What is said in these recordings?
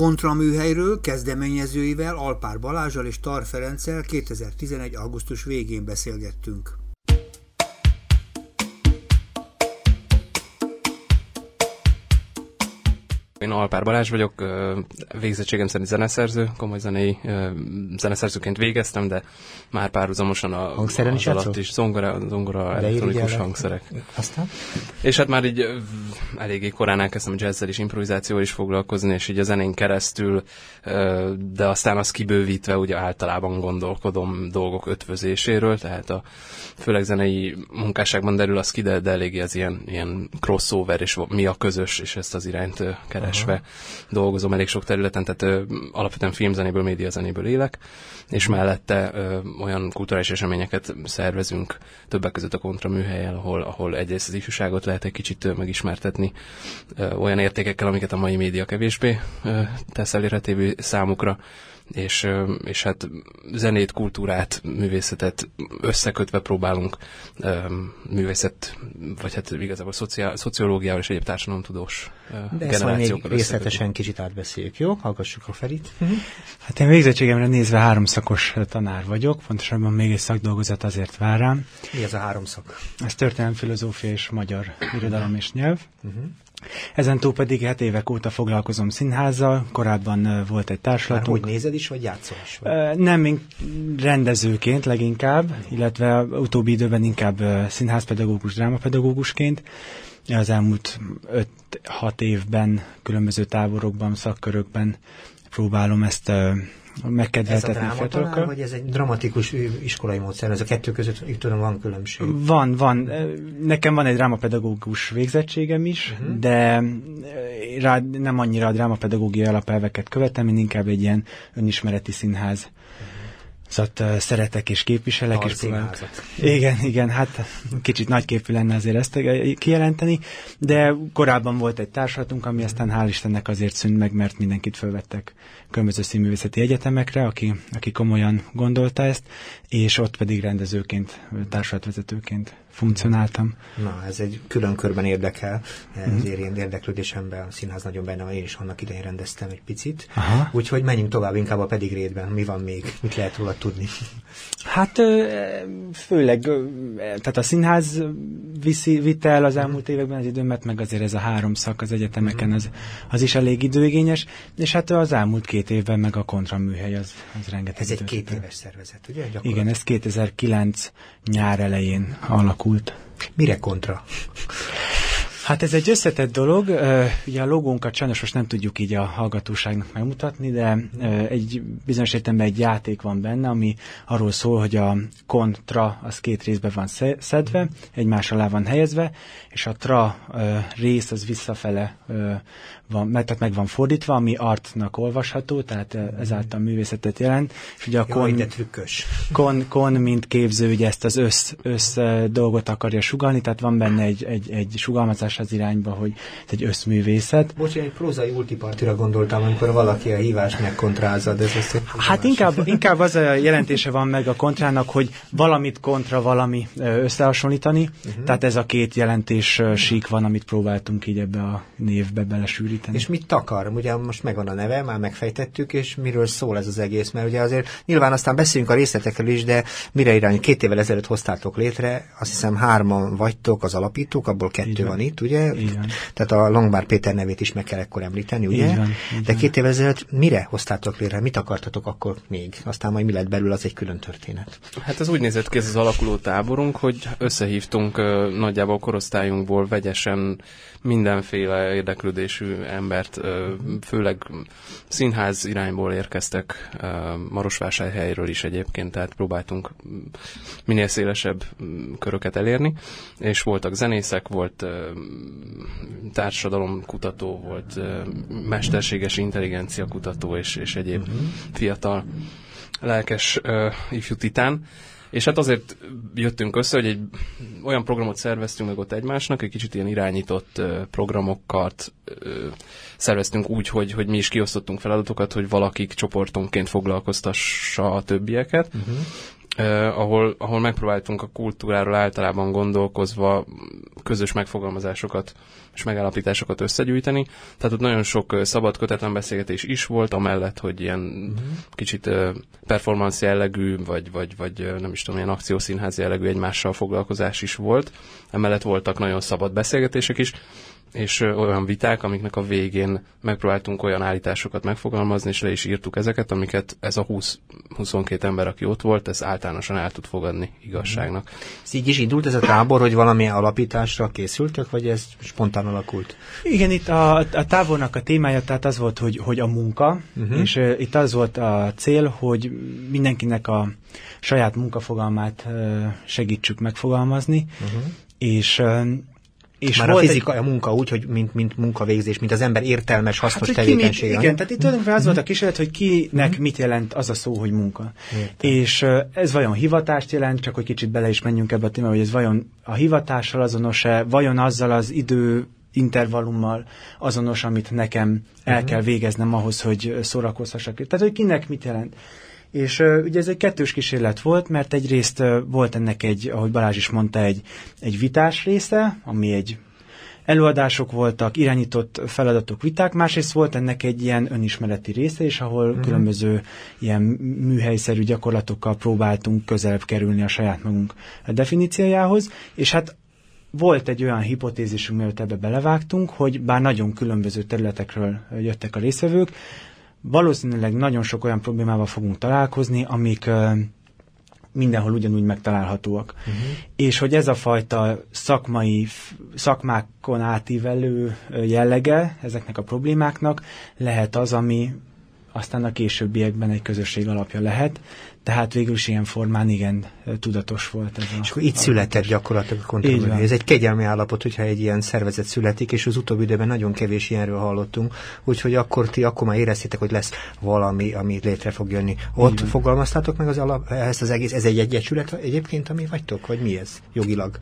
kontraműhelyről kezdeményezőivel Alpár Balázsal és Tar Ferenccel 2011. augusztus végén beszélgettünk. Én Alpár Balázs vagyok, végzettségem szerint zeneszerző, komoly zenei zeneszerzőként végeztem, de már párhuzamosan a Hangszeren is alatt is zongora, zongora elektronikus hangszerek. Aztán? És hát már így eléggé korán elkezdtem jazzzel és improvizációval is foglalkozni, és így a zenén keresztül, de aztán azt kibővítve ugye általában gondolkodom dolgok ötvözéséről, tehát a főleg zenei munkásságban derül az ki, de, de eléggé az ilyen, ilyen crossover, és mi a közös, és ezt az irányt keres keresve Aha. dolgozom elég sok területen, tehát ö, alapvetően filmzenéből, médiazenéből élek, és mellette ö, olyan kulturális eseményeket szervezünk többek között a Kontra műhelyen, ahol, ahol egyrészt az ifjúságot lehet egy kicsit megismertetni ö, olyan értékekkel, amiket a mai média kevésbé ö, tesz elérhetővé számukra, és, és hát zenét, kultúrát, művészetet összekötve próbálunk művészet, vagy hát igazából szociál, szociológiával és egyéb társadalomtudós De ezt majd még részletesen kicsit átbeszéljük, jó? Hallgassuk a Ferit. Uh-huh. Hát én végzettségemre nézve háromszakos tanár vagyok, pontosabban még egy szakdolgozat azért vár rám. Mi ez a háromszak? Ez történelem, filozófia és magyar irodalom és nyelv. Uh-huh. Ezen túl pedig hát évek óta foglalkozom színházzal, korábban volt egy társulatunk. Már hogy nézed is, vagy játszol is? Vagy? Nem, mint rendezőként leginkább, illetve utóbbi időben inkább színházpedagógus, drámapedagógusként. Az elmúlt 5-6 évben különböző táborokban, szakkörökben próbálom ezt megkedveltetni ez a fiatalokkal. vagy ez egy dramatikus iskolai módszer? Ez a kettő között így tudom, van különbség. Van, van. Nekem van egy drámapedagógus végzettségem is, uh-huh. de rá nem annyira a drámapedagógiai alapelveket követem, én inkább egy ilyen önismereti színház Szóval szeretek és képviselek. És próbálok. Igen, igen, hát kicsit nagyképű lenne azért ezt kijelenteni, de korábban volt egy társulatunk, ami aztán hál' Istennek azért szűnt meg, mert mindenkit fölvettek különböző színművészeti egyetemekre, aki, aki komolyan gondolta ezt, és ott pedig rendezőként, társulatvezetőként funkcionáltam. Na, ez egy külön körben érdekel, ezért mm. én érdeklődésemben a színház nagyon benne van, én is annak idején rendeztem egy picit. Aha. Úgyhogy menjünk tovább inkább a pedigrédben. Mi van még? Mit lehet róla tudni? Hát főleg, tehát a színház viszi, vitte el az elmúlt években az időmet, meg azért ez a három szak az egyetemeken, mhm. az, az is elég időigényes, és hát az elmúlt két évben meg a kontraműhely az, az rengeteg Ez egy két éves szervezet, ugye? Igen, ez 2009 nyár elején alakult. Mire kontra? Hát ez egy összetett dolog. Ugye a logónkat sajnos most nem tudjuk így a hallgatóságnak megmutatni, de egy bizonyos értelemben egy játék van benne, ami arról szól, hogy a kontra az két részbe van szedve, egymás alá van helyezve, és a tra rész az visszafele van, mert tehát meg van fordítva, ami artnak olvasható, tehát ezáltal művészetet jelent. És ugye a kon, trükkös. Kon, kon, mint képző, ugye ezt az össz, össz dolgot akarja sugalni, tehát van benne egy, egy, egy sugalmazás az irányba, hogy ez egy összművészet. Bocs, én egy prózai ultipartira gondoltam, amikor valaki a hívást megkontrázza, de ez össze... Hát inkább, inkább az a jelentése van meg a kontrának, hogy valamit kontra valami összehasonlítani, uh-huh. tehát ez a két jelentés sík van, amit próbáltunk így ebbe a névbe belesűríteni. És mit takar? Ugye most megvan a neve, már megfejtettük, és miről szól ez az egész? Mert ugye azért nyilván aztán beszélünk a részletekről is, de mire irány? Két évvel ezelőtt hoztátok létre, azt hiszem hárman vagytok az alapítók, abból kettő van itt, ugye? Igen. Tehát a Langbár Péter nevét is meg kell ekkor említeni, ugye? Igen, De két évvel ezelőtt mire hoztátok létre? Mit akartatok akkor még? Aztán majd mi lett belül, az egy külön történet. Hát ez úgy nézett ki ez az alakuló táborunk, hogy összehívtunk nagyjából korosztályunkból vegyesen mindenféle érdeklődésű embert, főleg színház irányból érkeztek, Marosvásárhelyről is egyébként, tehát próbáltunk minél szélesebb köröket elérni, és voltak zenészek, volt társadalomkutató, volt mesterséges intelligencia kutató és, és egyéb uh-huh. fiatal lelkes uh, ifjú titán, és hát azért jöttünk össze, hogy egy olyan programot szerveztünk meg ott egymásnak, egy kicsit ilyen irányított programokat szerveztünk úgy, hogy, hogy mi is kiosztottunk feladatokat, hogy valakik csoportonként foglalkoztassa a többieket. Uh-huh eh, ahol, ahol megpróbáltunk a kultúráról általában gondolkozva közös megfogalmazásokat és megállapításokat összegyűjteni. Tehát ott nagyon sok szabad kötetlen beszélgetés is volt, amellett, hogy ilyen uh-huh. kicsit uh, performance jellegű, vagy, vagy, vagy nem is tudom, ilyen akciószínház jellegű egymással foglalkozás is volt. Emellett voltak nagyon szabad beszélgetések is, és olyan viták, amiknek a végén megpróbáltunk olyan állításokat megfogalmazni, és le is írtuk ezeket, amiket ez a 20-22 ember, aki ott volt, ez általánosan el tud fogadni igazságnak. Ez így is indult ez a tábor, hogy valamilyen alapításra készültek, vagy ez spontán alakult? Igen, itt a, a tábornak a témája tehát az volt, hogy, hogy a munka, uh-huh. és uh, itt az volt a cél, hogy mindenkinek a saját munkafogalmát uh, segítsük megfogalmazni, uh-huh. és uh, és Már a fizika, egy... a munka úgy, hogy mint, mint munkavégzés, mint az ember értelmes, hasznos hát, tevékenysége. Igen, tehát itt tulajdonképpen az volt a kísérlet, hogy kinek mit jelent az a szó, hogy munka. Értem. És ez vajon hivatást jelent, csak hogy kicsit bele is menjünk ebbe a témába, hogy ez vajon a hivatással azonos-e, vajon azzal az idő intervallummal azonos, amit nekem el uh-huh. kell végeznem ahhoz, hogy szórakozhassak. Tehát, hogy kinek mit jelent. És uh, ugye ez egy kettős kísérlet volt, mert egyrészt uh, volt ennek egy, ahogy Balázs is mondta, egy, egy vitás része, ami egy előadások voltak, irányított feladatok, viták, másrészt volt ennek egy ilyen önismereti része is, ahol uh-huh. különböző ilyen műhelyszerű gyakorlatokkal próbáltunk közelebb kerülni a saját magunk definíciójához, és hát volt egy olyan hipotézisünk, mielőtt ebbe belevágtunk, hogy bár nagyon különböző területekről jöttek a részvevők, valószínűleg nagyon sok olyan problémával fogunk találkozni, amik mindenhol ugyanúgy megtalálhatóak. Uh-huh. És hogy ez a fajta szakmai, szakmákon átívelő jellege ezeknek a problémáknak lehet az, ami aztán a későbbiekben egy közösség alapja lehet, tehát végül is ilyen formán igen tudatos volt ez a... És akkor itt született gyakorlatilag a kontrollmű. Ez egy kegyelmi állapot, hogyha egy ilyen szervezet születik, és az utóbbi időben nagyon kevés ilyenről hallottunk, úgyhogy akkor ti akkor már éreztétek, hogy lesz valami, ami létre fog jönni. Ott fogalmaztátok meg az alap, ezt az egész, ez egy egyesület egyébként, ami vagytok, vagy mi ez jogilag?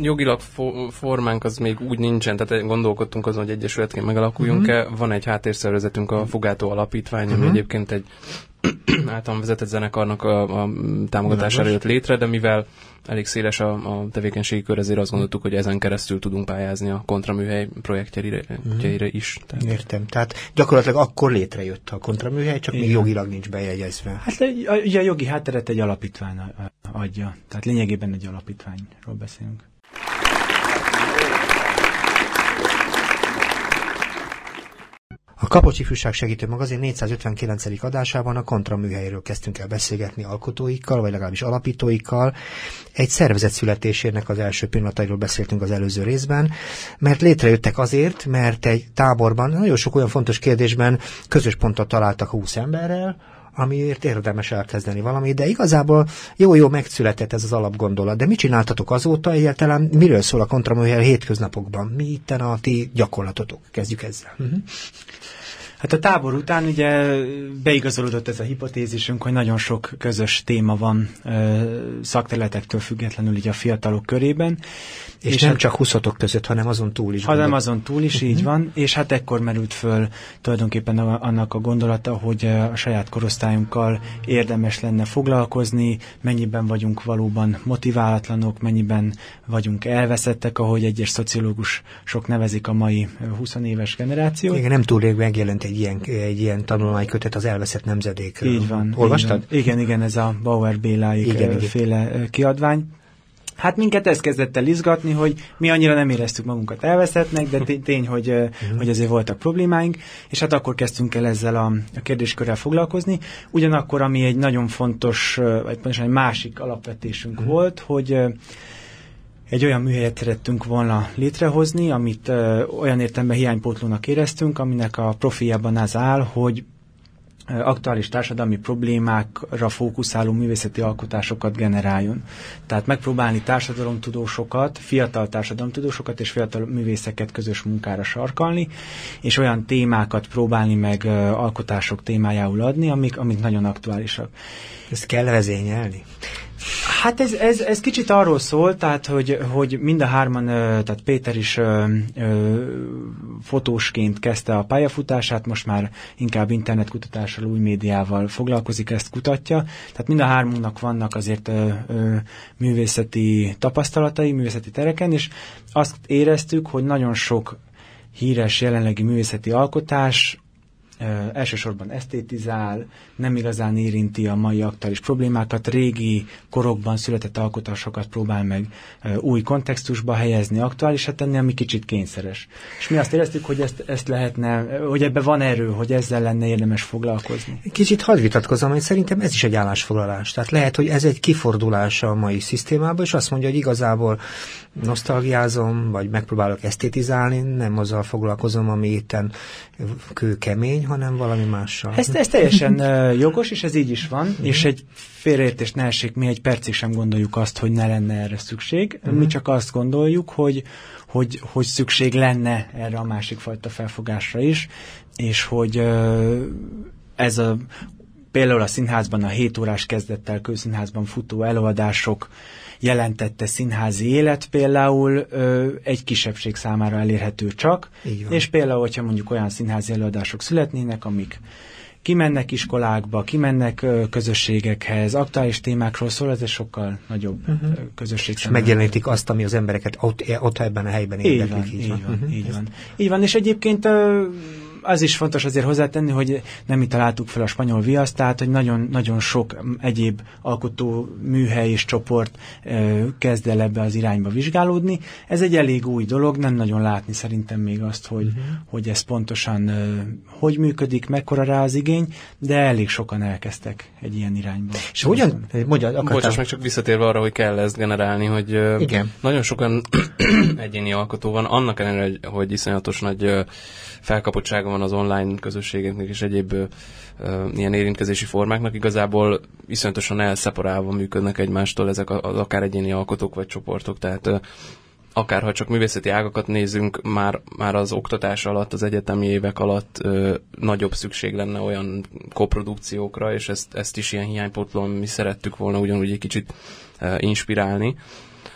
Jogilag fo- formánk az még úgy nincsen, tehát gondolkodtunk azon, hogy egyesületként megalakuljunk-e. Uh-huh. Van egy háttérszervezetünk, a Fogátó Alapítvány, uh-huh. ami mhm. egyébként egy általán vezetett zenekarnak a, a támogatására jött létre, de mivel elég széles a, a tevékenységi kör, ezért azt gondoltuk, hogy ezen keresztül tudunk pályázni a kontraműhely projektjeire uh-huh. is. Tehát. Értem. Tehát gyakorlatilag akkor létrejött a kontraműhely, csak Igen. még jogilag nincs bejegyezve. Hát ugye a jogi hátteret egy alapítvány adja. Tehát lényegében egy alapítványról beszélünk. A Kapocsi Fűság Segítő Magazin 459. adásában a kontraműhelyről kezdtünk el beszélgetni alkotóikkal, vagy legalábbis alapítóikkal. Egy szervezet születésének az első pillanatairól beszéltünk az előző részben, mert létrejöttek azért, mert egy táborban nagyon sok olyan fontos kérdésben közös pontot találtak 20 emberrel, amiért érdemes elkezdeni valami, de igazából jó-jó megszületett ez az alapgondolat. De mit csináltatok azóta egyáltalán? Miről szól a kontraműhely hétköznapokban? Mi itten a ti gyakorlatotok? Kezdjük ezzel. Hát a tábor után ugye beigazolódott ez a hipotézisünk, hogy nagyon sok közös téma van szakterületektől függetlenül így a fiatalok körében. És, és nem hát, csak huszatok között, hanem azon túl is. Hanem azon túl is, uh-huh. így mhm. van. És hát ekkor merült föl tulajdonképpen annak a gondolata, hogy a saját korosztályunkkal érdemes lenne foglalkozni, mennyiben vagyunk valóban motiválatlanok, mennyiben vagyunk elveszettek, ahogy egyes szociológusok nevezik a mai 20 éves generációt. Igen, nem túl rég megjelent egy ilyen, egy ilyen tanulmánykötet az elveszett nemzedékről. Így van. Olvastad? Így van. Igen, igen, ez a Bauer Béláik igen, féle igen. kiadvány. Hát minket ez kezdett el izgatni, hogy mi annyira nem éreztük magunkat elveszettnek, de tény, hogy, uh-huh. hogy azért voltak problémáink, és hát akkor kezdtünk el ezzel a, a kérdéskörrel foglalkozni. Ugyanakkor, ami egy nagyon fontos, vagy pontosan egy másik alapvetésünk uh-huh. volt, hogy egy olyan műhelyet szerettünk volna létrehozni, amit ö, olyan értelemben hiánypótlónak éreztünk, aminek a profiában az áll, hogy aktuális társadalmi problémákra fókuszáló művészeti alkotásokat generáljon. Tehát megpróbálni társadalomtudósokat, fiatal társadalomtudósokat és fiatal művészeket közös munkára sarkalni, és olyan témákat próbálni meg alkotások témájául adni, amik, amik nagyon aktuálisak. Ezt kell vezényelni? Hát ez, ez, ez kicsit arról szól, tehát hogy, hogy mind a hárman, tehát Péter is ö, ö, fotósként kezdte a pályafutását, most már inkább internetkutatással, új médiával foglalkozik, ezt kutatja. Tehát mind a hármunknak vannak azért ö, ö, művészeti tapasztalatai, művészeti tereken, és azt éreztük, hogy nagyon sok híres jelenlegi művészeti alkotás elsősorban esztétizál, nem igazán érinti a mai aktuális problémákat, régi korokban született alkotásokat próbál meg új kontextusba helyezni, aktuálisat tenni, ami kicsit kényszeres. És mi azt éreztük, hogy ezt, ezt lehetne, hogy ebbe van erő, hogy ezzel lenne érdemes foglalkozni. Kicsit hadd vitatkozom, hogy szerintem ez is egy állásfoglalás. Tehát lehet, hogy ez egy kifordulása a mai szisztémában, és azt mondja, hogy igazából nosztalgiázom, vagy megpróbálok esztétizálni, nem azzal foglalkozom, ami itten kőkemény, hanem valami mással. Ez, ez teljesen jogos, és ez így is van, uh-huh. és egy félreértés ne esik, mi egy percig sem gondoljuk azt, hogy ne lenne erre szükség. Uh-huh. Mi csak azt gondoljuk, hogy, hogy, hogy szükség lenne erre a másik fajta felfogásra is, és hogy ez a például a színházban a 7 órás kezdettel kőszínházban futó előadások jelentette színházi élet például ö, egy kisebbség számára elérhető csak, és például, hogyha mondjuk olyan színházi előadások születnének, amik kimennek iskolákba, kimennek ö, közösségekhez, aktuális témákról szól, ez egy sokkal nagyobb uh-huh. közösség. És megjelenítik azt, ami az embereket ott, ott ebben a helyben. Így van, így van. Így van, uh-huh. így van. Így van, és egyébként ö, az is fontos azért hozzátenni, hogy nem mi találtuk fel a spanyol viaszt, tehát hogy nagyon, nagyon sok egyéb alkotó műhely és csoport ö, kezd el ebbe az irányba vizsgálódni. Ez egy elég új dolog, nem nagyon látni szerintem még azt, hogy, uh-huh. hogy ez pontosan ö, hogy működik, mekkora rá az igény, de elég sokan elkezdtek egy ilyen irányba. És hogyan? Mondjad, Bocsáss meg csak visszatérve arra, hogy kell ezt generálni, hogy Igen. nagyon sokan egyéni alkotó van, annak ellenére, hogy, hogy iszonyatos nagy felkapottsága van az online közösségeknek és egyéb ö, ö, ilyen érintkezési formáknak, igazából iszonyatosan elszeparálva működnek egymástól ezek az akár egyéni alkotók vagy csoportok, tehát ö, akár ha csak művészeti ágakat nézünk, már, már az oktatás alatt, az egyetemi évek alatt ö, nagyobb szükség lenne olyan koprodukciókra, és ezt, ezt is ilyen hiánypótlón mi szerettük volna ugyanúgy egy kicsit ö, inspirálni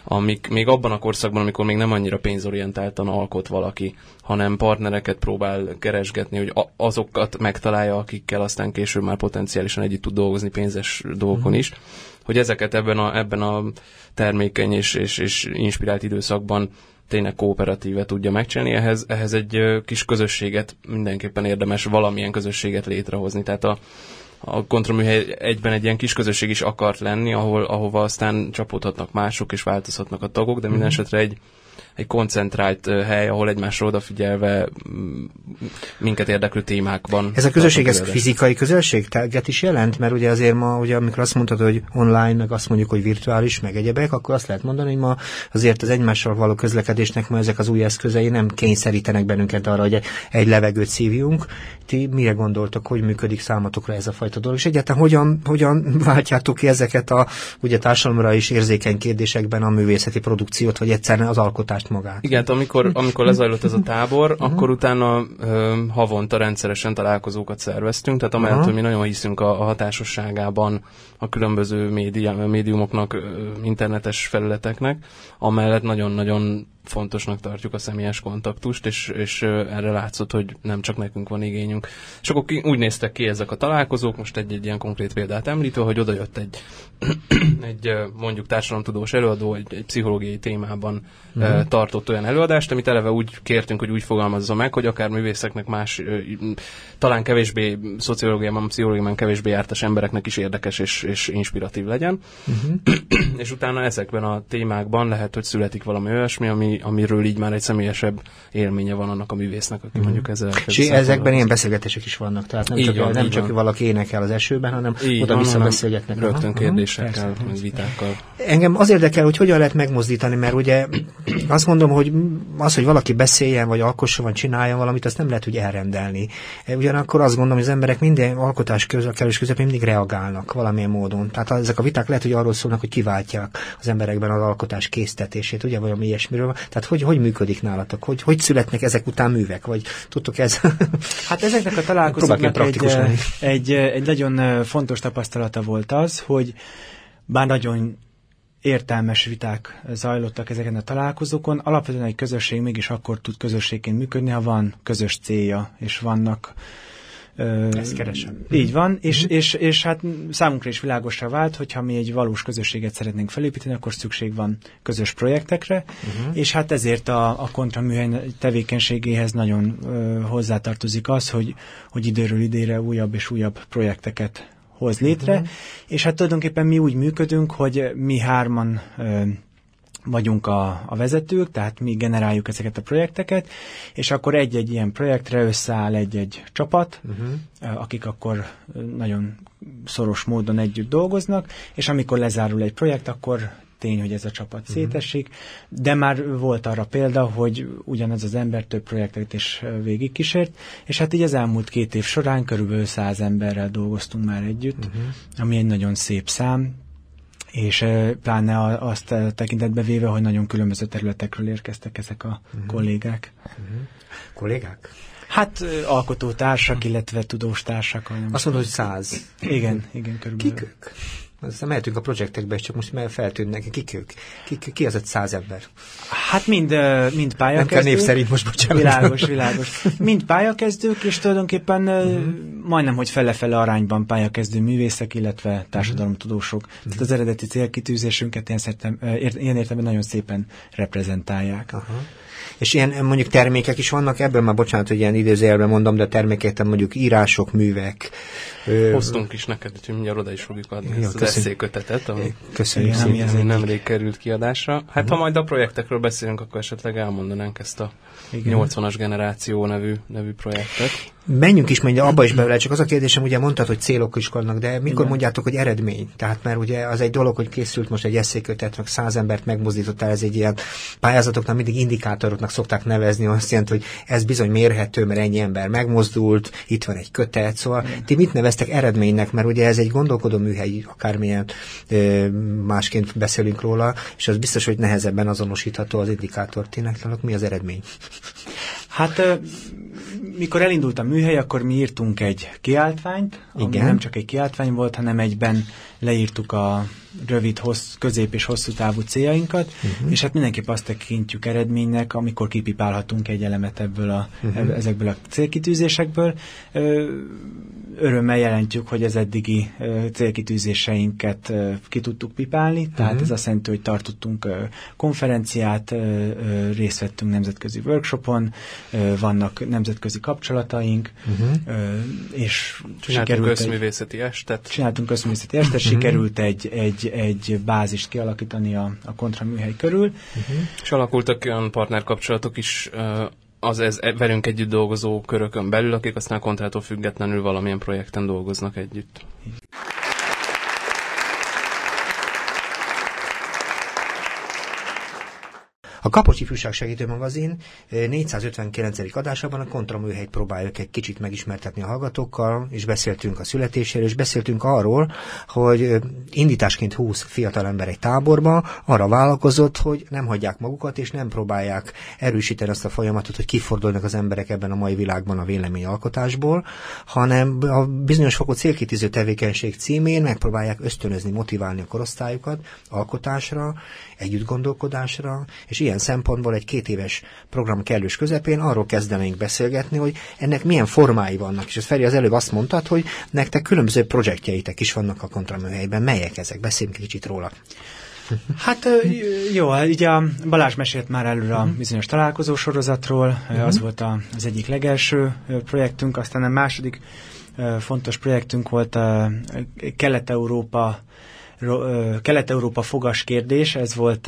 amik még abban a korszakban, amikor még nem annyira pénzorientáltan alkot valaki, hanem partnereket próbál keresgetni, hogy azokat megtalálja, akikkel aztán később már potenciálisan együtt tud dolgozni pénzes dolgokon mm. is, hogy ezeket ebben a, ebben a termékeny és, és, és inspirált időszakban tényleg kooperatíve tudja megcsinálni, ehhez, ehhez egy kis közösséget mindenképpen érdemes valamilyen közösséget létrehozni. Tehát a, a kontrollműhely egyben egy ilyen kis közösség is akart lenni, ahol, ahova aztán csapódhatnak mások, és változhatnak a tagok, de minden mhm. esetre egy, egy koncentrált hely, ahol egymásra odafigyelve minket érdeklő témákban. Ez a közösség, ez fizikai közösség tehát is jelent? Mert ugye azért ma, ugye, amikor azt mondtad, hogy online, meg azt mondjuk, hogy virtuális, meg egyebek, akkor azt lehet mondani, hogy ma azért az egymással való közlekedésnek ma ezek az új eszközei nem kényszerítenek bennünket arra, hogy egy levegőt szívjunk. Ti mire gondoltok, hogy működik számatokra ez a fajta dolog? És egyáltalán hogyan, hogyan váltjátok ki ezeket a ugye társadalomra is érzékeny kérdésekben a művészeti produkciót, vagy egyszerűen az alkotást magát. Igen, amikor, amikor lezajlott ez a tábor, uh-huh. akkor utána ö, havonta rendszeresen találkozókat szerveztünk, tehát amellett, uh-huh. hogy mi nagyon hiszünk a, a hatásosságában a különböző média, médiumoknak, internetes felületeknek, amellett nagyon-nagyon fontosnak tartjuk a személyes kontaktust, és, és erre látszott, hogy nem csak nekünk van igényünk. És akkor úgy néztek ki ezek a találkozók, most egy-egy ilyen konkrét példát említve, hogy oda jött egy, egy mondjuk társadalomtudós előadó, egy, egy pszichológiai témában uh-huh. tartott olyan előadást, amit eleve úgy kértünk, hogy úgy fogalmazza meg, hogy akár művészeknek más, talán kevésbé szociológiában, pszichológiában kevésbé jártas embereknek is érdekes és, és inspiratív legyen. Uh-huh. és utána ezekben a témákban lehet, hogy születik valami olyasmi, ami amiről így már egy személyesebb élménye van annak a művésznek, aki mm. mondjuk ezzel... És ezekben ilyen beszélgetések is vannak, tehát nem, csak, van, nem csak van. valaki énekel az esőben, hanem oda-vissza beszélgetnek. Rögtön kérdésekkel, meg vitákkal. Engem az érdekel, hogy hogyan lehet megmozdítani, mert ugye azt mondom, hogy az, hogy valaki beszéljen, vagy alkosson, vagy csináljon valamit, azt nem lehet úgy elrendelni. Ugyanakkor azt gondolom, hogy az emberek minden alkotás közül, kerülés közepén mindig reagálnak valamilyen módon. Tehát ezek a viták lehet, hogy arról szólnak, hogy kiváltják az emberekben az alkotás késztetését, ugye, vagy ilyesmiről. Tehát hogy, hogy működik nálatok? Hogy, hogy születnek ezek után művek? Vagy tudtok ez? Hát ezeknek a találkozóknak egy, egy, egy nagyon fontos tapasztalata volt az, hogy bár nagyon értelmes viták zajlottak ezeken a találkozókon. Alapvetően egy közösség mégis akkor tud közösségként működni, ha van közös célja, és vannak ezt keresem. Így van, és, mm. és, és hát számunkra is világosra vált, hogyha mi egy valós közösséget szeretnénk felépíteni, akkor szükség van közös projektekre, uh-huh. és hát ezért a, a kontraműhely tevékenységéhez nagyon ö, hozzátartozik az, hogy, hogy időről idére újabb és újabb projekteket hoz létre, uh-huh. és hát tulajdonképpen mi úgy működünk, hogy mi hárman ö, vagyunk a, a vezetők, tehát mi generáljuk ezeket a projekteket, és akkor egy-egy ilyen projektre összeáll egy-egy csapat, uh-huh. akik akkor nagyon szoros módon együtt dolgoznak, és amikor lezárul egy projekt, akkor tény, hogy ez a csapat uh-huh. szétesik, de már volt arra példa, hogy ugyanaz az ember több projektet is végigkísért, és hát így az elmúlt két év során körülbelül száz emberrel dolgoztunk már együtt, uh-huh. ami egy nagyon szép szám, és pláne azt tekintetbe véve, hogy nagyon különböző területekről érkeztek ezek a uh-huh. kollégák. Uh-huh. Kollégák? Hát alkotótársak, illetve tudóstársak. Azt mondod, hogy száz. Igen, igen, körülbelül. Kik ők? Aztán mehetünk a projektekbe, és csak most már feltűnnek, kik ők? Ki, ki az egy száz ember? Hát mind, mind pályakezdők. Nem kell név szerint most, bocsánat. Világos, világos. Mind pályakezdők, és tulajdonképpen uh-huh. majdnem, hogy fele-fele arányban pályakezdő művészek, illetve társadalomtudósok. Uh-huh. Tehát az eredeti célkitűzésünket ilyen, szertem, ilyen értelemben nagyon szépen reprezentálják. Uh-huh. És ilyen mondjuk termékek is vannak, ebből már bocsánat, hogy ilyen idézőjelben mondom, de termékek, mondjuk írások, művek. Hoztunk is neked, úgyhogy mindjárt oda is fogjuk adni ja, ezt az eszékötetet, ami köszönjük szépen, nemrég került kiadásra. Hát ha majd a projektekről beszélünk, akkor esetleg elmondanánk ezt a Igen. 80-as generáció nevű, nevű projektet. Menjünk is mondja abba is bele, csak az a kérdésem, ugye mondtad, hogy célok is vannak, de mikor Igen. mondjátok, hogy eredmény? Tehát mert ugye az egy dolog, hogy készült most egy eszékötet, meg száz embert megmozdítottál, ez egy ilyen pályázatoknak mindig indikátoroknak szokták nevezni, azt jelenti, hogy ez bizony mérhető, mert ennyi ember megmozdult, itt van egy kötet, szóval Igen. ti mit neveztek eredménynek, mert ugye ez egy gondolkodó műhely, akármilyen másként beszélünk róla, és az biztos, hogy nehezebben azonosítható az indikátor. Ti mi az eredmény? Hát mikor elindult a műhely, akkor mi írtunk egy kiáltványt, ami Igen. nem csak egy kiáltvány volt, hanem egyben leírtuk a rövid, hossz, közép és hosszú távú céljainkat, uh-huh. és hát mindenképp azt tekintjük eredménynek, amikor kipipálhatunk egy elemet ebből a, uh-huh. ezekből a célkitűzésekből. Örömmel jelentjük, hogy az eddigi célkitűzéseinket ki tudtuk pipálni, tehát uh-huh. ez azt jelenti, hogy tartottunk konferenciát, részt vettünk nemzetközi workshopon, vannak nemzetközi kapcsolataink, uh-huh. és csináltunk közművészeti estet. Csináltunk közművészeti estet, sikerült egy, egy, egy bázist kialakítani a, a kontraműhely körül. Uh-huh. És alakultak olyan partnerkapcsolatok is az ez e, velünk együtt dolgozó körökön belül, akik aztán kontrától függetlenül valamilyen projekten dolgoznak együtt. A Kapocs Ifjúság Segítő Magazin 459. Eh, adásában a kontraműhelyt próbáljuk egy kicsit megismertetni a hallgatókkal, és beszéltünk a születéséről, és beszéltünk arról, hogy eh, indításként 20 fiatal ember egy táborba arra vállalkozott, hogy nem hagyják magukat, és nem próbálják erősíteni azt a folyamatot, hogy kifordulnak az emberek ebben a mai világban a véleményalkotásból, hanem a bizonyos fokú célkitűző tevékenység címén megpróbálják ösztönözni, motiválni a korosztályokat alkotásra, együtt gondolkodásra, és ilyen szempontból egy két éves program kellős közepén arról kezdenénk beszélgetni, hogy ennek milyen formái vannak. És ez Feri az előbb azt mondtad, hogy nektek különböző projektjeitek is vannak a kontraműhelyben. Melyek ezek? Beszéljünk kicsit róla. Hát jó, ugye a Balázs mesélt már előre a mhm. bizonyos találkozó sorozatról, uh-huh. az volt a, az egyik legelső projektünk, aztán a második fontos projektünk volt a Kelet-Európa Kelet-Európa fogas kérdés, ez volt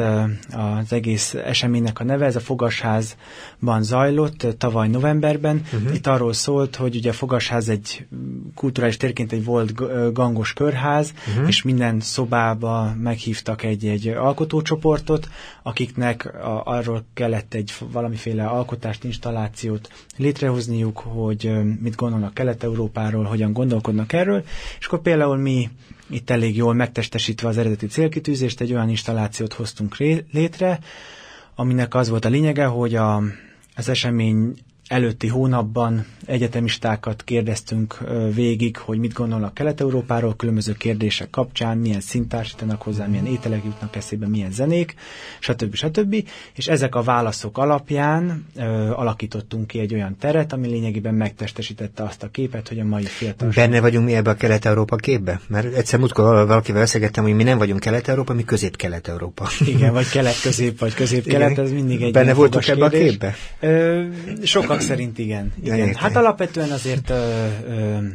az egész eseménynek a neve, ez a Fogasházban zajlott tavaly novemberben. Uh-huh. Itt arról szólt, hogy ugye a Fogasház egy kulturális térként egy volt gangos körház, uh-huh. és minden szobába meghívtak egy-egy alkotócsoportot, akiknek a, arról kellett egy valamiféle alkotást, installációt létrehozniuk, hogy mit gondolnak Kelet-Európáról, hogyan gondolkodnak erről, és akkor például mi itt elég jól megtestesítve az eredeti célkitűzést, egy olyan installációt hoztunk létre, aminek az volt a lényege, hogy a, az esemény előtti hónapban egyetemistákat kérdeztünk végig, hogy mit gondolnak Kelet-Európáról, különböző kérdések kapcsán, milyen szintársítanak hozzá, milyen ételek jutnak eszébe, milyen zenék, stb. stb. És ezek a válaszok alapján ö, alakítottunk ki egy olyan teret, ami lényegében megtestesítette azt a képet, hogy a mai fiatal. Benne vagyunk mi ebbe a Kelet-Európa képbe? Mert egyszer múltkor valakivel beszélgettem, hogy mi nem vagyunk Kelet-Európa, mi Közép-Kelet-Európa. Igen, vagy kelet-közép, vagy közép-kelet, ez mindig egy Benne voltunk ebbe a képbe? Ö, sokak szerint igen. igen. Hát alapvetően azért ö, ö, uh-huh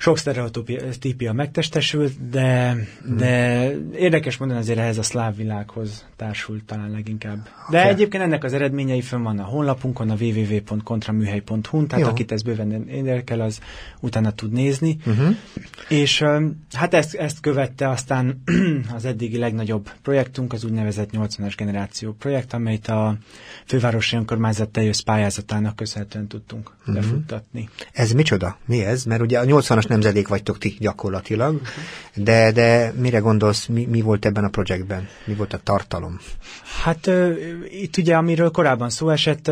sok sztereotípia megtestesült, de, hmm. de érdekes mondani azért ehhez a szláv világhoz társult talán leginkább. De okay. egyébként ennek az eredményei fönn van a honlapunkon, a www.kontraműhely.hu, tehát Jó. akit ez bőven érdekel, az utána tud nézni. Uh-huh. És hát ezt, ezt követte aztán az eddigi legnagyobb projektunk, az úgynevezett 80-as generáció projekt, amelyet a fővárosi önkormányzat teljes pályázatának köszönhetően tudtunk uh-huh. befuttatni. Ez micsoda? Mi ez? Mert ugye a 80-as nemzedék vagytok ti gyakorlatilag, de, de mire gondolsz, mi, mi volt ebben a projektben? Mi volt a tartalom? Hát uh, itt ugye, amiről korábban szó esett,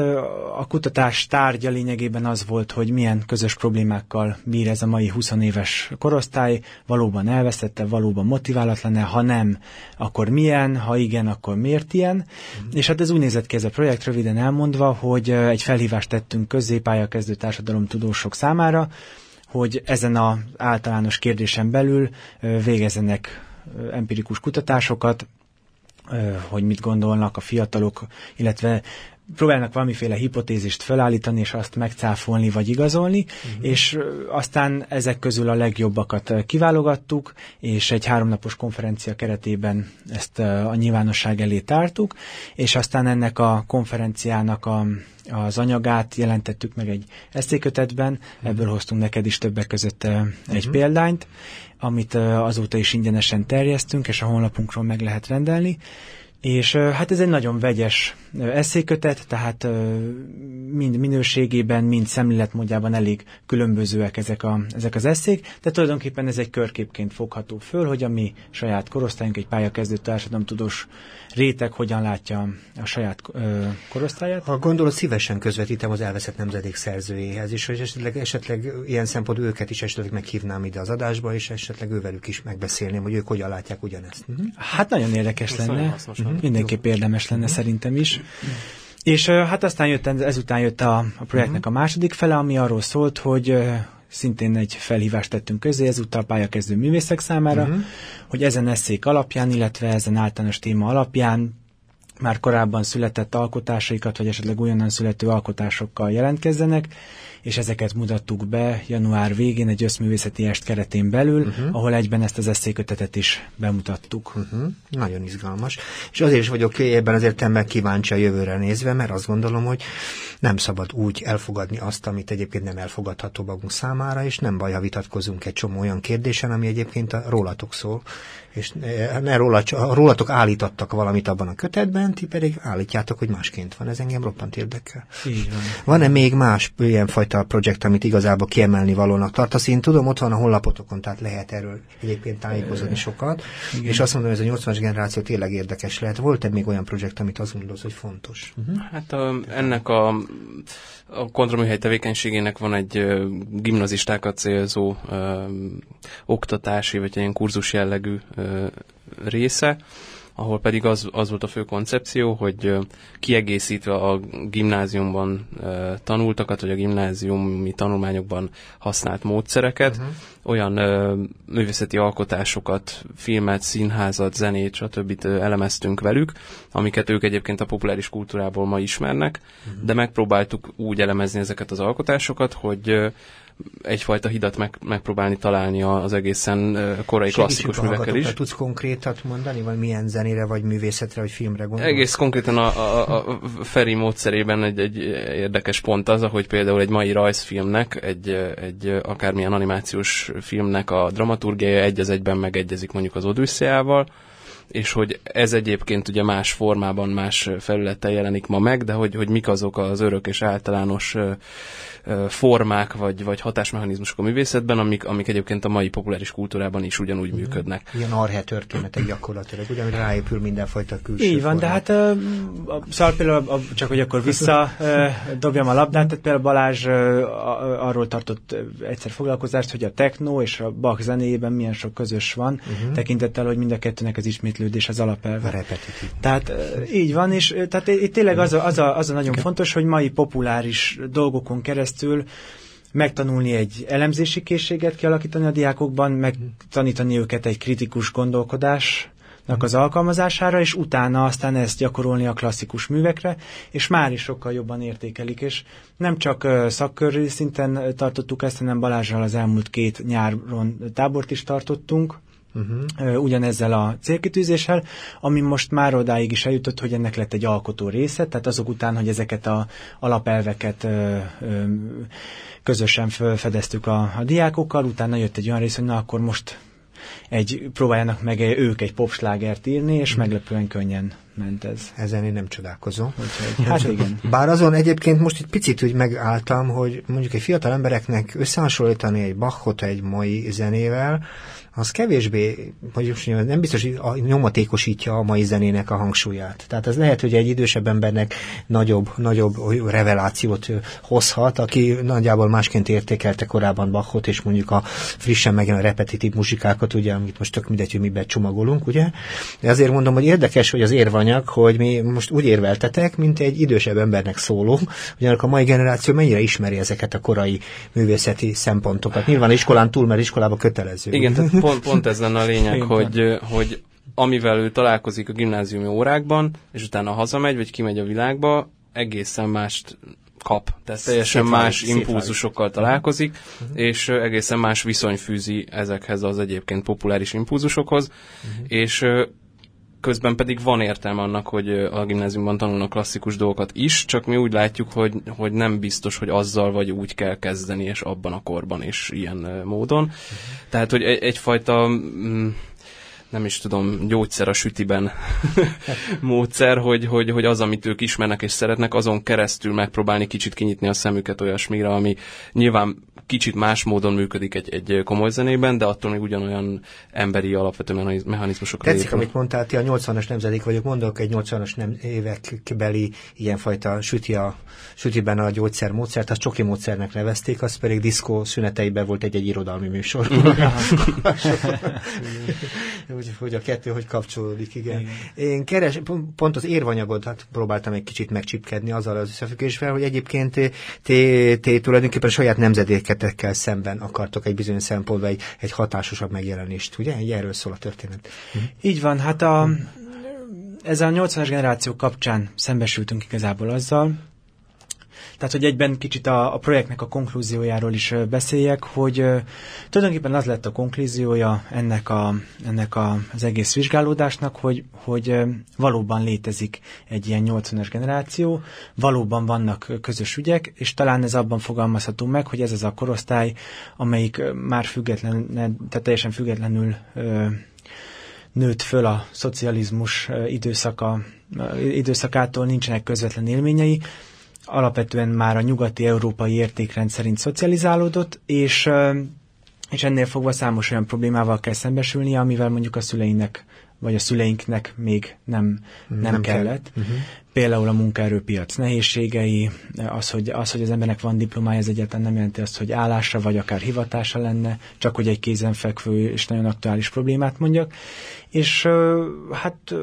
a kutatás tárgya lényegében az volt, hogy milyen közös problémákkal bír ez a mai 20 éves korosztály, valóban elvesztette, valóban motiválatlan-e, ha nem, akkor milyen, ha igen, akkor miért ilyen. Mm. És hát ez úgy nézett ki ez a projekt, röviden elmondva, hogy egy felhívást tettünk középályakezdő társadalomtudósok számára, hogy ezen az általános kérdésen belül végezzenek empirikus kutatásokat, hogy mit gondolnak a fiatalok, illetve próbálnak valamiféle hipotézist felállítani, és azt megcáfolni vagy igazolni, uh-huh. és aztán ezek közül a legjobbakat kiválogattuk, és egy háromnapos konferencia keretében ezt a nyilvánosság elé tártuk, és aztán ennek a konferenciának a, az anyagát jelentettük meg egy eszékötetben, uh-huh. ebből hoztunk neked is többek között egy uh-huh. példányt, amit azóta is ingyenesen terjesztünk, és a honlapunkról meg lehet rendelni, és hát ez egy nagyon vegyes eszékötet, tehát mind minőségében, mind szemléletmódjában elég különbözőek ezek, a, ezek az eszék, de tulajdonképpen ez egy körképként fogható föl, hogy a mi saját korosztályunk, egy pályakezdő társadalomtudós réteg hogyan látja a saját ö, korosztályát. Ha gondolod, szívesen közvetítem az elveszett nemzedék szerzőjéhez is, hogy esetleg, esetleg ilyen szempontból őket is esetleg meghívnám ide az adásba, és esetleg ővelük is megbeszélném, hogy ők hogyan látják ugyanezt. Uh-huh. Hát nagyon érdekes Ez lenne, uh-huh. mindenképp érdemes lenne uh-huh. szerintem is. Uh-huh. És hát aztán jött, ezután jött a, a projektnek uh-huh. a második fele, ami arról szólt, hogy szintén egy felhívást tettünk közé, ezúttal pályakezdő művészek számára, uh-huh. hogy ezen eszék alapján, illetve ezen általános téma alapján már korábban született alkotásaikat, vagy esetleg újonnan születő alkotásokkal jelentkezzenek, és ezeket mutattuk be január végén egy összművészeti est keretén belül, uh-huh. ahol egyben ezt az eszékötetet is bemutattuk. Uh-huh. Nagyon izgalmas. És azért is vagyok ebben az értelemben kíváncsi a jövőre nézve, mert azt gondolom, hogy nem szabad úgy elfogadni azt, amit egyébként nem elfogadható magunk számára, és nem baj, ha vitatkozunk egy csomó olyan kérdésen, ami egyébként a rólatok szól, és ne róla, rólatok állítottak valamit abban a kötetben, ti pedig állítjátok, hogy másként van. Ez engem roppant érdekel. Van. Van-e még más ilyenfajta projekt, amit igazából kiemelni valónak tartasz? Én tudom, ott van a honlapotokon, tehát lehet erről egyébként tájékozódni sokat. Igen. És azt mondom, hogy ez a 80-as generáció tényleg érdekes lehet. Volt-e még olyan projekt, amit azt gondolsz, hogy fontos? Uh-huh. Hát a, ennek a a kontraműhely tevékenységének van egy uh, gimnazistákat célzó uh, oktatási, vagy ilyen kurzus jellegű része, ahol pedig az, az volt a fő koncepció, hogy kiegészítve a gimnáziumban tanultakat, vagy a gimnáziumi tanulmányokban használt módszereket, uh-huh. olyan művészeti alkotásokat, filmet, színházat, zenét, stb. elemeztünk velük, amiket ők egyébként a populáris kultúrából ma ismernek, uh-huh. de megpróbáltuk úgy elemezni ezeket az alkotásokat, hogy egyfajta hidat meg, megpróbálni találni az egészen korai klasszikus művekkel is. Tudsz konkrétat mondani, vagy milyen zenére, vagy művészetre, vagy filmre gondolsz? Egész konkrétan a, a, a Feri módszerében egy, egy érdekes pont az, hogy például egy mai rajzfilmnek, egy, egy akármilyen animációs filmnek a dramaturgiája egy az egyben megegyezik mondjuk az Odüsszeával, és hogy ez egyébként ugye más formában, más felületen jelenik ma meg, de hogy, hogy mik azok az örök és általános formák vagy, vagy hatásmechanizmusok a művészetben, amik, amik egyébként a mai populáris kultúrában is ugyanúgy mm. működnek. Ilyen arhe történetek gyakorlatilag, ugyanúgy ráépül mindenfajta külső Így van, formát. de hát szóval például, csak hogy akkor vissza dobjam a labdát, tehát például Balázs arról tartott egyszer foglalkozást, hogy a techno és a Bach zenéjében milyen sok közös van, uh-huh. tekintettel, hogy mind a kettőnek az ismétlődés az alapelve. Repetitív. Tehát így van, és tehát itt tényleg az a, az a, az a nagyon fontos, hogy mai populáris dolgokon keresztül megtanulni egy elemzési készséget kialakítani a diákokban, megtanítani őket egy kritikus gondolkodás az alkalmazására, és utána aztán ezt gyakorolni a klasszikus művekre, és már is sokkal jobban értékelik, és nem csak szakköri szinten tartottuk ezt, hanem Balázsral az elmúlt két nyáron tábort is tartottunk, uh-huh. ugyanezzel a célkitűzéssel, ami most már odáig is eljutott, hogy ennek lett egy alkotó része, tehát azok után, hogy ezeket a alapelveket ö, ö, közösen felfedeztük a, a diákokkal, utána jött egy olyan rész, hogy na akkor most egy, próbáljanak meg ők egy popslágert írni, és mm. meglepően könnyen ment ez. Ezen én nem csodálkozom. Úgyhogy, hát igen. Bár azon egyébként most egy picit úgy megálltam, hogy mondjuk egy fiatal embereknek összehasonlítani egy Bachot egy mai zenével, az kevésbé, hogy nem biztos, hogy a nyomatékosítja a mai zenének a hangsúlyát. Tehát ez lehet, hogy egy idősebb embernek nagyobb, nagyobb revelációt hozhat, aki nagyjából másként értékelte korábban Bachot, és mondjuk a frissen megjelenő repetitív muzsikákat, ugye, amit most tök mindegy, hogy miben csomagolunk, ugye. De azért mondom, hogy érdekes, hogy az érvanyag, hogy mi most úgy érveltetek, mint egy idősebb embernek szóló, ugyanakkor a mai generáció mennyire ismeri ezeket a korai művészeti szempontokat. Nyilván iskolán túl, mert iskolába kötelező. Igen, tehát pont, pont ez lenne a lényeg, hogy, hogy amivel ő találkozik a gimnáziumi órákban, és utána hazamegy, vagy kimegy a világba, egészen mást kap. Tehát teljesen szép más impulzusokkal találkozik, uh-huh. és egészen más viszony fűzi ezekhez az egyébként populáris impulzusokhoz, uh-huh. és közben pedig van értelme annak, hogy a gimnáziumban tanulnak klasszikus dolgokat is, csak mi úgy látjuk, hogy, hogy nem biztos, hogy azzal vagy úgy kell kezdeni, és abban a korban, és ilyen módon. Tehát, hogy egy, egyfajta mm, nem is tudom, gyógyszer a sütiben módszer, hogy, hogy, hogy az, amit ők ismernek és szeretnek, azon keresztül megpróbálni kicsit kinyitni a szemüket olyasmire, ami nyilván kicsit más módon működik egy, egy komoly zenében, de attól még ugyanolyan emberi alapvető mechanizmusokra Tetszik, amit mondtál, ti a 80-as nemzedék vagyok, mondok egy 80-as nem, évekbeli ilyenfajta süti a, sütiben a gyógyszer módszert, azt csoki módszernek nevezték, az pedig diszkó szüneteiben volt egy-egy irodalmi műsor. hogy, hogy a kettő hogy kapcsolódik, igen. igen. Én keres, pont az érvanyagot hát próbáltam egy kicsit megcsipkedni azzal az összefüggésvel, hogy egyébként te, te tulajdonképpen saját nemzedéketekkel szemben akartok egy bizonyos szempontból egy, egy hatásosabb megjelenést, ugye? Erről szól a történet. Hm. Így van, hát a, ezzel a 80-as generáció kapcsán szembesültünk igazából azzal, tehát, hogy egyben kicsit a, a projektnek a konklúziójáról is beszéljek, hogy tulajdonképpen az lett a konklúziója ennek, a, ennek a, az egész vizsgálódásnak, hogy, hogy valóban létezik egy ilyen 80-as generáció, valóban vannak közös ügyek, és talán ez abban fogalmazható meg, hogy ez az a korosztály, amelyik már független, tehát teljesen függetlenül nőtt föl a szocializmus időszaka, időszakától, nincsenek közvetlen élményei, alapvetően már a nyugati európai értékrend szerint szocializálódott, és, és ennél fogva számos olyan problémával kell szembesülnie, amivel mondjuk a szüleinek vagy a szüleinknek még nem, nem, nem kellett. Kell. Uh-huh. Például a munkaerőpiac nehézségei, az hogy, az, hogy az embernek van diplomája, ez egyáltalán nem jelenti azt, hogy állásra vagy akár hivatása lenne, csak hogy egy kézenfekvő és nagyon aktuális problémát mondjak. És hát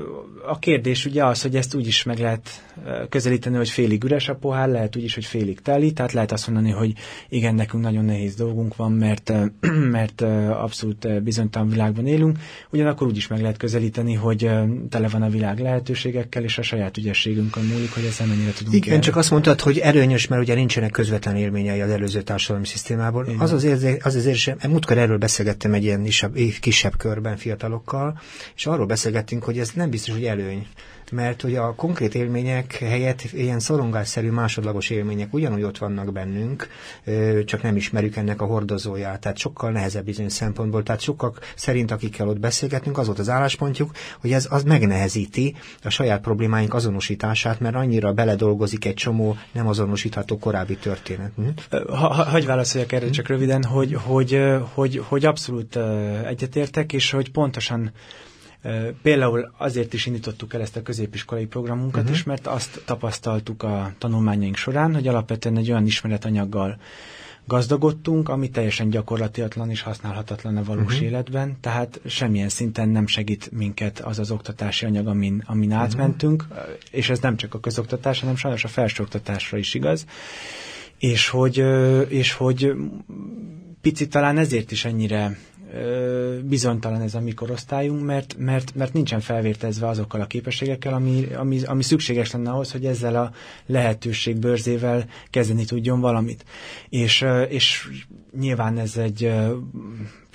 a kérdés ugye az, hogy ezt úgy is meg lehet közelíteni, hogy félig üres a pohár, lehet úgy is, hogy félig teli, tehát lehet azt mondani, hogy igen, nekünk nagyon nehéz dolgunk van, mert, mert abszolút bizonytalan világban élünk, ugyanakkor úgy is meg lehet közelíteni, hogy tele van a világ lehetőségekkel, és a saját ügyességünkön múlik, hogy ezzel mennyire tudunk Igen, csak azt mondtad, hogy erőnyös, mert ugye nincsenek közvetlen élményei az előző társadalmi szisztémából. Igen. Az az, érzé, az az érzésem, múltkor erről beszélgettem egy ilyen kisebb, kisebb körben fiatalokkal, és arról beszélgettünk, hogy ez nem biztos, hogy előny mert hogy a konkrét élmények helyett ilyen szorongásszerű másodlagos élmények ugyanúgy ott vannak bennünk, csak nem ismerjük ennek a hordozóját, tehát sokkal nehezebb bizonyos szempontból, tehát sokak szerint, akikkel ott beszélgetünk, az volt az álláspontjuk, hogy ez az megnehezíti a saját problémáink azonosítását, mert annyira beledolgozik egy csomó nem azonosítható korábbi történet. Hm? Ha, ha, hagyj válaszoljak erre csak röviden, hogy, hogy, hogy, hogy abszolút egyetértek, és hogy pontosan Például azért is indítottuk el ezt a középiskolai programunkat uh-huh. is, mert azt tapasztaltuk a tanulmányaink során, hogy alapvetően egy olyan ismeretanyaggal gazdagodtunk, ami teljesen gyakorlatiatlan és használhatatlan a valós uh-huh. életben, tehát semmilyen szinten nem segít minket az az oktatási anyag, amin, amin uh-huh. átmentünk, és ez nem csak a közoktatás, hanem sajnos a felsőoktatásra is igaz, és hogy, és hogy picit talán ezért is ennyire bizonytalan ez a mi korosztályunk, mert, mert, mert nincsen felvértezve azokkal a képességekkel, ami, ami, ami szükséges lenne ahhoz, hogy ezzel a lehetőség bőrzével kezdeni tudjon valamit. És, és nyilván ez egy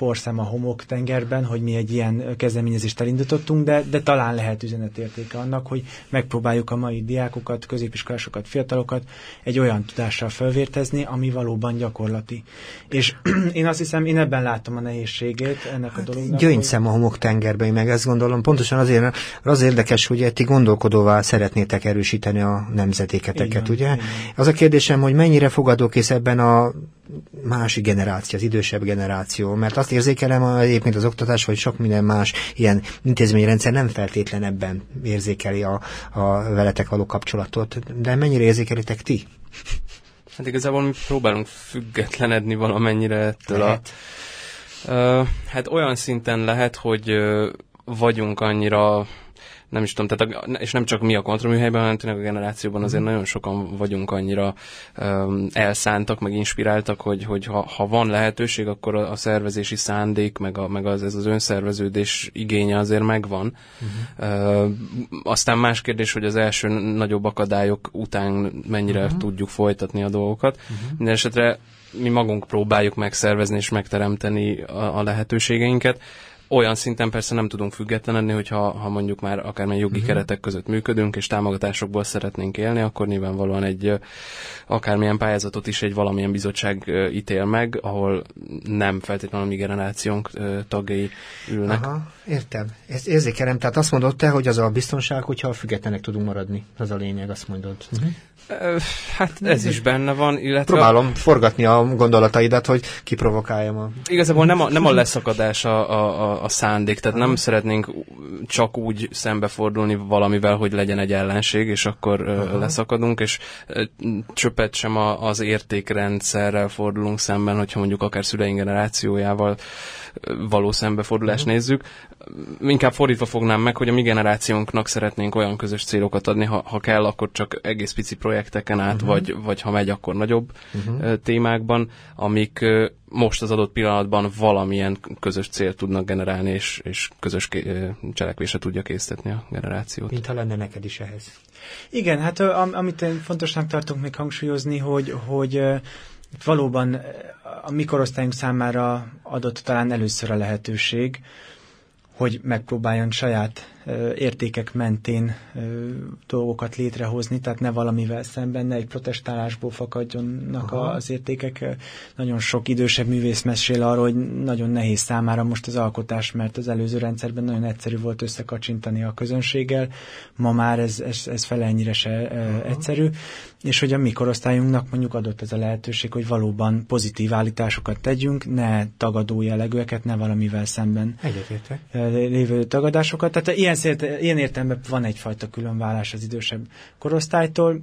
porszem a homok tengerben, hogy mi egy ilyen kezdeményezést elindítottunk, de, de talán lehet üzenetértéke annak, hogy megpróbáljuk a mai diákokat, középiskolásokat, fiatalokat egy olyan tudással felvértezni, ami valóban gyakorlati. És én azt hiszem, én ebben látom a nehézségét ennek a dolognak. Gyöngyszem a homok tengerben, meg ezt gondolom. Pontosan azért az érdekes, hogy ti gondolkodóvá szeretnétek erősíteni a nemzetéketeket, igen, ugye? Igen. Az a kérdésem, hogy mennyire fogadókész ebben a másik generáció, az idősebb generáció, mert azt érzékelem egyébként az oktatás, vagy sok minden más ilyen intézményrendszer nem feltétlen ebben érzékeli a, a veletek való kapcsolatot, de mennyire érzékelitek ti? Hát igazából mi próbálunk függetlenedni valamennyire ettől lehet. a... Uh, hát olyan szinten lehet, hogy uh, vagyunk annyira nem is tudom, tehát a, és nem csak mi a kontrollműhelyben, hanem tényleg a generációban azért mhm. nagyon sokan vagyunk annyira um, elszántak, meg inspiráltak, hogy, hogy ha, ha van lehetőség, akkor a, a szervezési szándék, meg, a, meg az, ez az önszerveződés igénye azért megvan. Uh-huh. Uh, aztán más kérdés, hogy az első nagyobb akadályok után mennyire uh-huh. tudjuk folytatni a dolgokat. Uh-huh. Minden esetre mi magunk próbáljuk megszervezni és megteremteni a, a lehetőségeinket olyan szinten persze nem tudunk függetlenedni, hogyha ha mondjuk már akármilyen jogi uh-huh. keretek között működünk, és támogatásokból szeretnénk élni, akkor nyilvánvalóan egy akármilyen pályázatot is egy valamilyen bizottság ítél meg, ahol nem feltétlenül a mi generációnk tagjai ülnek. Aha, értem. Ezt érzékelem. Tehát azt mondod te, hogy az a biztonság, hogyha függetlenek tudunk maradni. Az a lényeg, azt mondod. Uh-huh. Hát ez is benne van, illetve... Próbálom forgatni a gondolataidat, hogy kiprovokáljam a... Igazából nem a, nem a leszakadás a, a, a szándék, tehát nem szeretnénk csak úgy szembefordulni valamivel, hogy legyen egy ellenség, és akkor Aha. leszakadunk, és csöpet sem a, az értékrendszerrel fordulunk szemben, hogyha mondjuk akár szüleink generációjával való szembefordulást uh-huh. nézzük. Inkább fordítva fognám meg, hogy a mi generációnknak szeretnénk olyan közös célokat adni, ha, ha kell, akkor csak egész pici projekteken át, uh-huh. vagy, vagy ha megy, akkor nagyobb uh-huh. témákban, amik most az adott pillanatban valamilyen közös célt tudnak generálni, és, és közös cselekvésre tudja készíteni a generációt. Mint ha lenne neked is ehhez. Igen, hát amit én fontosnak tartunk még hangsúlyozni, hogy, hogy valóban a mikorosztályunk számára adott talán először a lehetőség, hogy megpróbáljon saját értékek mentén dolgokat létrehozni, tehát ne valamivel szemben, ne egy protestálásból fakadjonnak Aha. az értékek. Nagyon sok idősebb művész mesél arról, hogy nagyon nehéz számára most az alkotás, mert az előző rendszerben nagyon egyszerű volt összekacsintani a közönséggel, ma már ez, ez, ez fele ennyire se Aha. egyszerű, és hogy a mi korosztályunknak mondjuk adott ez a lehetőség, hogy valóban pozitív állításokat tegyünk, ne tagadó jellegűeket, ne valamivel szemben Egyetértek. lévő tagadásokat. Tehát ilyen szért, ilyen értelemben van egyfajta különvállás az idősebb korosztálytól.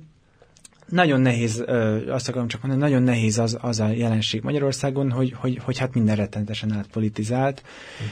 Nagyon nehéz, azt akarom csak mondani, nagyon nehéz az, az a jelenség Magyarországon, hogy, hogy, hogy hát minden rettentesen átpolitizált,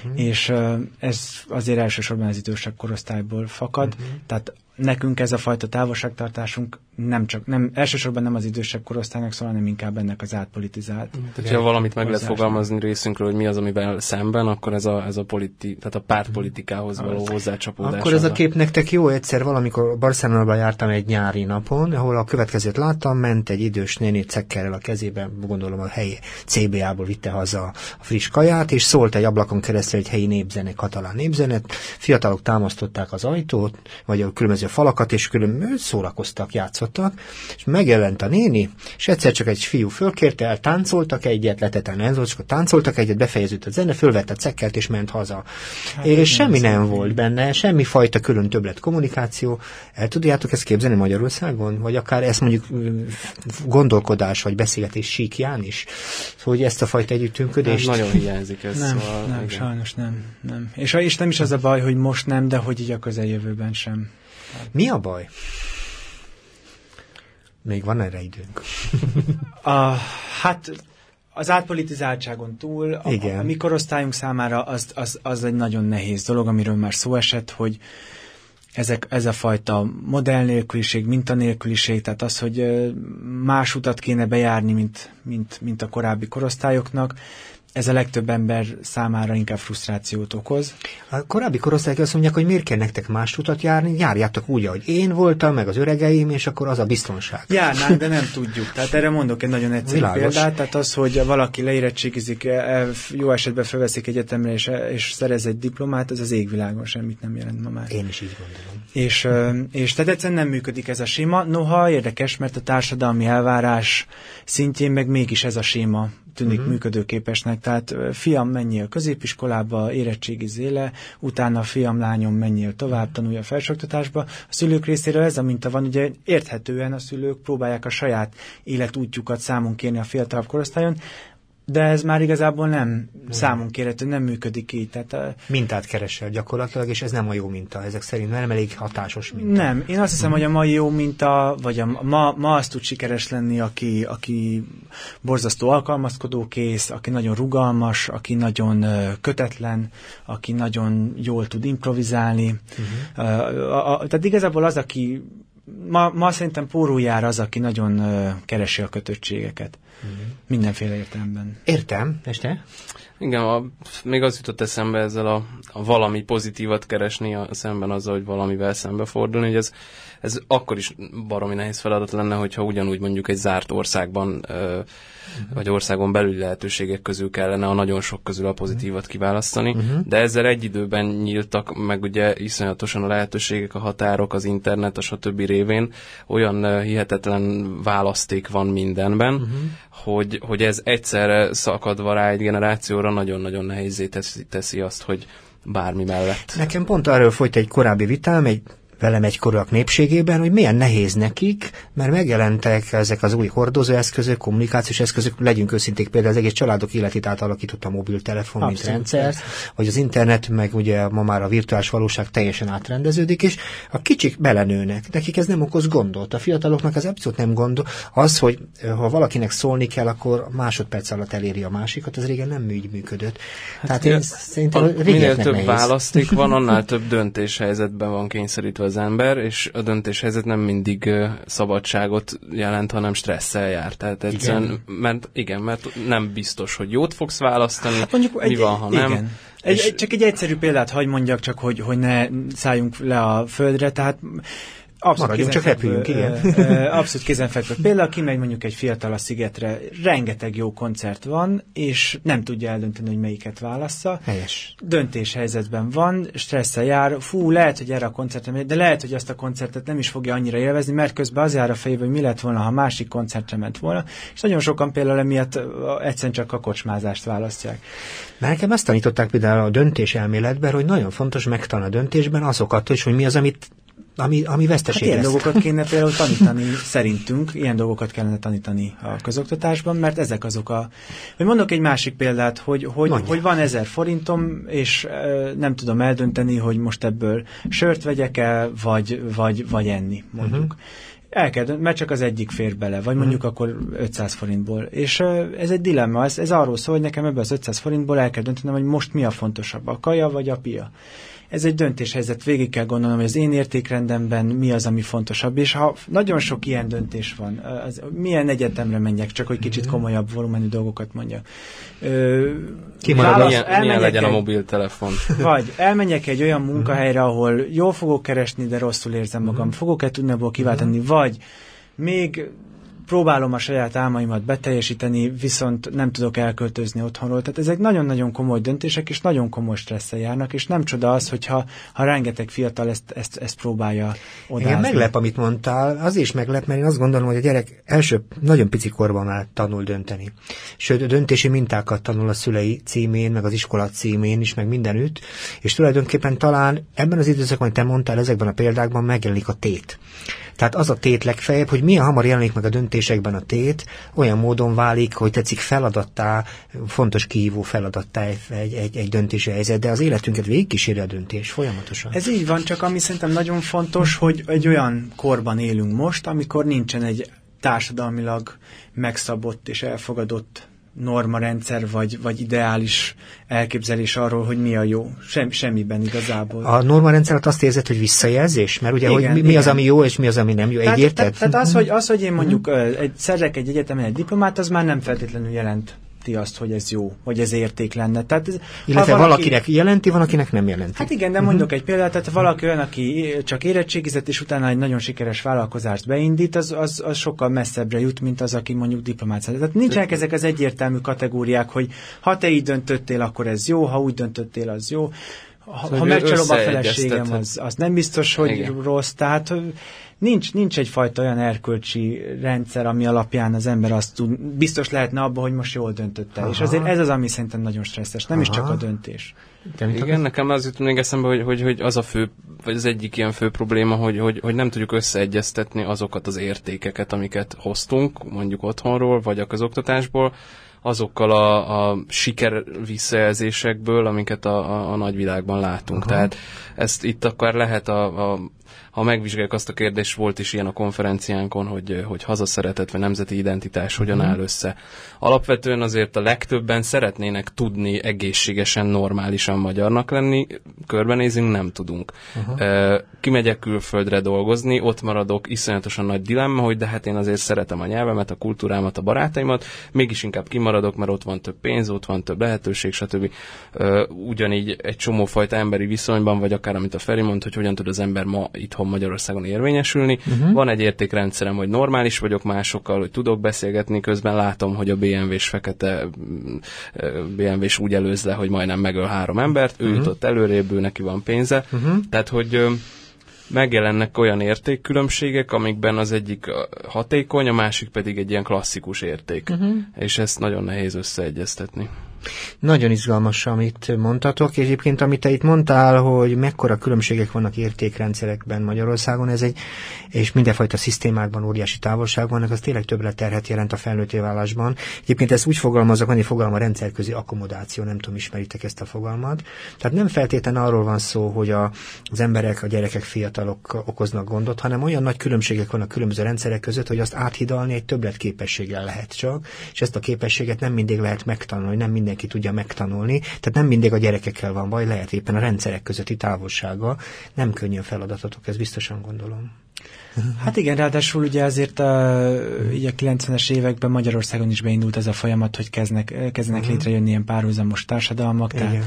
uh-huh. és ez azért elsősorban az idősebb korosztályból fakad, uh-huh. tehát nekünk ez a fajta távolságtartásunk nem csak, nem, elsősorban nem az idősebb korosztálynak szól, hanem inkább ennek az átpolitizált. Tehát, ha valamit meg lehet fogalmazni részünkről, hogy mi az, amivel szemben, akkor ez a, ez a, politi, tehát a pártpolitikához való hozzácsapódás. Akkor ez a kép nektek jó egyszer, valamikor Barcelonában jártam egy nyári napon, ahol a következőt láttam, ment egy idős néni cekkerrel a kezében, gondolom a helyi CBA-ból vitte haza a friss kaját, és szólt egy ablakon keresztül egy helyi népzene, katalán népzenet, fiatalok támasztották az ajtót, vagy a különböző különböző falakat, és külön szórakoztak, játszottak, és megjelent a néni, és egyszer csak egy fiú fölkérte el, táncoltak egyet, leteten ez volt, és akkor táncoltak egyet, befejeződött a zene, fölvette a cekkelt, és ment haza. Hát, és semmi nem volt benne, semmi fajta külön többlet kommunikáció. El tudjátok ezt képzelni Magyarországon? Vagy akár ezt mondjuk gondolkodás, vagy beszélgetés síkján is? Hogy ezt a fajta együttműködést... Hát, nagyon hiányzik ez. Nem, szóval, nem, igen. sajnos nem, nem. És, és nem is az a baj, hogy most nem, de hogy így a közeljövőben sem. Mi a baj? Még van erre időnk. a, hát az átpolitizáltságon túl, a, Igen. a mi korosztályunk számára az, az, az egy nagyon nehéz dolog, amiről már szó esett, hogy ezek, ez a fajta modellnélküliség, mintanélküliség, tehát az, hogy más utat kéne bejárni, mint, mint, mint a korábbi korosztályoknak, ez a legtöbb ember számára inkább frusztrációt okoz. A korábbi korosztályok azt mondják, hogy miért kell nektek más utat járni, járjátok úgy, ahogy én voltam, meg az öregeim, és akkor az a biztonság. Járnánk, de nem tudjuk. Tehát erre mondok egy nagyon egyszerű Világos. példát. Tehát az, hogy valaki leérettségizik, e, e, jó esetben felveszik egyetemre, és, e, és szerez egy diplomát, ez az égvilágon semmit nem jelent ma már. Én is így gondolom. És, és tehát egyszerűen nem működik ez a séma. Noha érdekes, mert a társadalmi elvárás szintjén meg mégis ez a séma tűnik uh-huh. működőképesnek. Tehát fiam menjél középiskolába, érettségi zéle, utána fiam, lányom menjél tovább, tanulja a felsőoktatásba. A szülők részéről ez a minta van, ugye érthetően a szülők próbálják a saját életútjukat számon kérni a fiatalabb korosztályon, de ez már igazából nem számunk kérhető, nem működik így. Tehát, a... Mintát keresel gyakorlatilag, és ez nem a jó minta ezek szerint, mert nem elég hatásos minta. Nem, én azt hiszem, hogy a mai jó minta, vagy a, ma, ma azt tud sikeres lenni, aki, aki borzasztó alkalmazkodó kész, aki nagyon rugalmas, aki nagyon kötetlen, aki nagyon jól tud improvizálni. Uh-huh. A, a, tehát igazából az, aki ma, ma szerintem pórujár az, aki nagyon keresi a kötöttségeket. Uh-huh. Mindenféle értelemben. Értem, és te? Igen, a, még az jutott eszembe ezzel a, a valami pozitívat keresni a, szemben azzal, hogy valamivel szembefordulni, hogy ez, ez akkor is baromi nehéz feladat lenne, hogyha ugyanúgy mondjuk egy zárt országban ö, uh-huh. vagy országon belüli lehetőségek közül kellene a nagyon sok közül a pozitívat kiválasztani, uh-huh. de ezzel egy időben nyíltak meg ugye iszonyatosan a lehetőségek, a határok, az internet, a stb. révén olyan hihetetlen választék van mindenben, uh-huh. hogy, hogy ez egyszerre szakadva rá egy generációra nagyon-nagyon nehézé teszi, teszi azt, hogy bármi mellett. Nekem pont arról folyt egy korábbi vitám, egy velem egykorúak népségében, hogy milyen nehéz nekik, mert megjelentek ezek az új hordozóeszközök, kommunikációs eszközök, legyünk őszinték, például az egész családok életét átalakított a mobiltelefon, Abszolút, mint rendszer, vagy az internet, meg ugye ma már a virtuális valóság teljesen átrendeződik, és a kicsik belenőnek, nekik ez nem okoz gondot, a fiataloknak ez abszolút nem gond. Az, hogy ha valakinek szólni kell, akkor másodperc alatt eléri a másikat, az régen nem úgy működött. Hát Tehát én szerintem minél több nehéz. választék van, annál több döntéshelyzetben van kényszerítve az ember, és a döntéshelyzet nem mindig szabadságot jelent, hanem stresszel jár. Tehát egyszerűen, igen. mert igen, mert nem biztos, hogy jót fogsz választani, hát mondjuk mi egy, van, ha igen. nem. Egy, és... Csak egy egyszerű példát hagy mondjak, csak hogy, hogy ne szálljunk le a földre, tehát Abszolút Maradjunk, csak repüljünk, igen. Abszolút kézenfekvő. Például kimegy mondjuk egy fiatal a szigetre, rengeteg jó koncert van, és nem tudja eldönteni, hogy melyiket válassza. Helyes. Döntéshelyzetben van, stresszel jár, fú, lehet, hogy erre a koncertre megy, de lehet, hogy azt a koncertet nem is fogja annyira élvezni, mert közben az jár a fejébe, hogy mi lett volna, ha másik koncertre ment volna, és nagyon sokan például emiatt egyszerűen csak a kocsmázást választják. Mert nekem azt tanították például a döntés elméletben, hogy nagyon fontos megtanulni a döntésben azokat is, hogy mi az, amit ami, ami veszteség hát ilyen lesz. dolgokat kéne például tanítani, szerintünk, ilyen dolgokat kellene tanítani a közoktatásban, mert ezek azok a... Hogy mondok egy másik példát, hogy, hogy, hogy van ezer forintom, és e, nem tudom eldönteni, hogy most ebből sört vegyek el, vagy, vagy, vagy enni, mondjuk. Uh-huh. El kell, mert csak az egyik fér bele, vagy mondjuk uh-huh. akkor 500 forintból. És uh, ez egy dilemma, ez, ez arról szól, hogy nekem ebből az 500 forintból el kell döntenem, hogy most mi a fontosabb, a kaja vagy a pia ez egy döntéshelyzet, végig kell gondolnom, hogy az én értékrendemben mi az, ami fontosabb, és ha nagyon sok ilyen döntés van, az, milyen egyetemre menjek, csak hogy kicsit mhm. komolyabb volumenű dolgokat mondja. Ki válasz, milyen, milyen legyen egy, a mobiltelefon. Vagy elmenjek egy olyan munkahelyre, ahol jól fogok keresni, de rosszul érzem magam, fogok-e tudni abból kiváltani, vagy még próbálom a saját álmaimat beteljesíteni, viszont nem tudok elköltözni otthonról. Tehát ezek nagyon-nagyon komoly döntések, és nagyon komoly stresszel járnak, és nem csoda az, hogyha ha rengeteg fiatal ezt, ezt, ezt próbálja odázni. Igen, meglep, amit mondtál, az is meglep, mert én azt gondolom, hogy a gyerek első, nagyon pici korban már tanul dönteni. Sőt, döntési mintákat tanul a szülei címén, meg az iskola címén is, meg mindenütt, és tulajdonképpen talán ebben az időszakban, amit te mondtál, ezekben a példákban megjelenik a tét. Tehát az a tét legfeljebb, hogy milyen hamar jelenik meg a döntésekben a tét, olyan módon válik, hogy tetszik feladattá, fontos kihívó feladattá egy, egy, egy döntési helyzet, de az életünket végigkíséri a döntés folyamatosan. Ez így van, csak ami szerintem nagyon fontos, hogy egy olyan korban élünk most, amikor nincsen egy társadalmilag megszabott és elfogadott normarendszer, vagy, vagy ideális elképzelés arról, hogy mi a jó. Sem, semmiben igazából. A normarendszer azt érzed, hogy visszajelzés? Mert ugye, igen, hogy mi, mi az, ami jó, és mi az, ami nem jó. Tehát, tehát, tehát az, hogy, az, hogy én mondjuk uh-huh. egy, szerzek egy egyetemen egy diplomát, az már nem feltétlenül jelent jelenti azt, hogy ez jó, hogy ez érték lenne. Tehát ez, Illetve valaki, valakinek jelenti, van, akinek nem jelenti. Hát igen, de mondok uh-huh. egy példát, tehát valaki olyan, aki csak érettségizett, és utána egy nagyon sikeres vállalkozást beindít, az, az, az sokkal messzebbre jut, mint az, aki mondjuk diplomát szerzett. Tehát nincsenek ezek az egyértelmű kategóriák, hogy ha te így döntöttél, akkor ez jó, ha úgy döntöttél, az jó. Ha, szóval ha megcsalom a feleségem, az, az nem biztos, hogy Igen. rossz. Tehát nincs, nincs egyfajta olyan erkölcsi rendszer, ami alapján az ember azt tud, biztos lehetne abban, hogy most jól döntött el. És azért ez az, ami szerintem nagyon stresszes, nem Aha. is csak a döntés. De Igen, nekem az jut még eszembe, hogy, hogy, hogy az a fő, vagy az egyik ilyen fő probléma, hogy, hogy, hogy nem tudjuk összeegyeztetni azokat az értékeket, amiket hoztunk, mondjuk otthonról, vagy a közoktatásból, azokkal a, a siker visszajelzésekből, amiket a, a, a nagyvilágban látunk. Aha. Tehát ezt itt akár lehet a, a ha megvizsgáljuk azt a kérdést, volt is ilyen a konferenciánkon, hogy, hogy hazaszeretet vagy nemzeti identitás hogyan mhm. áll össze. Alapvetően azért a legtöbben szeretnének tudni egészségesen, normálisan magyarnak lenni, körbenézünk, nem tudunk. Uh-huh. Kimegyek külföldre dolgozni, ott maradok, iszonyatosan nagy dilemma, hogy de hát én azért szeretem a nyelvemet, a kultúrámat, a barátaimat, mégis inkább kimaradok, mert ott van több pénz, ott van több lehetőség, stb. Ugyanígy egy csomó fajta emberi viszonyban, vagy akár amit a Feri mond, hogy hogyan tud az ember ma itthon Magyarországon érvényesülni. Uh-huh. Van egy értékrendszerem, hogy normális vagyok másokkal, hogy tudok beszélgetni, közben látom, hogy a BMW-s fekete BMW-s úgy előz le, hogy majdnem megöl három embert, ő uh-huh. jutott előrébb, ő neki van pénze. Uh-huh. Tehát, hogy megjelennek olyan értékkülönbségek, amikben az egyik hatékony, a másik pedig egy ilyen klasszikus érték. Uh-huh. És ezt nagyon nehéz összeegyeztetni. Nagyon izgalmas, amit mondtatok, és egyébként amit te itt mondtál, hogy mekkora különbségek vannak értékrendszerekben Magyarországon, ez egy, és mindenfajta szisztémákban óriási távolság vannak, az tényleg többlet terhet jelent a felnőtté válásban. Egyébként ezt úgy fogalmazok, van egy fogalom a rendszerközi akkomodáció, nem tudom, ismeritek ezt a fogalmat. Tehát nem feltétlenül arról van szó, hogy a, az emberek, a gyerekek, fiatalok okoznak gondot, hanem olyan nagy különbségek vannak különböző rendszerek között, hogy azt áthidalni egy többlet képességgel lehet csak, és ezt a képességet nem mindig lehet megtanulni, nem minden mindenki tudja megtanulni, tehát nem mindig a gyerekekkel van baj, lehet éppen a rendszerek közötti távolsága. Nem könnyű feladatotok, ez biztosan gondolom. Hát igen, ráadásul ugye azért a, így a 90-es években Magyarországon is beindult ez a folyamat, hogy kezdnek, kezdenek uh-huh. létrejönni ilyen párhuzamos társadalmak, igen.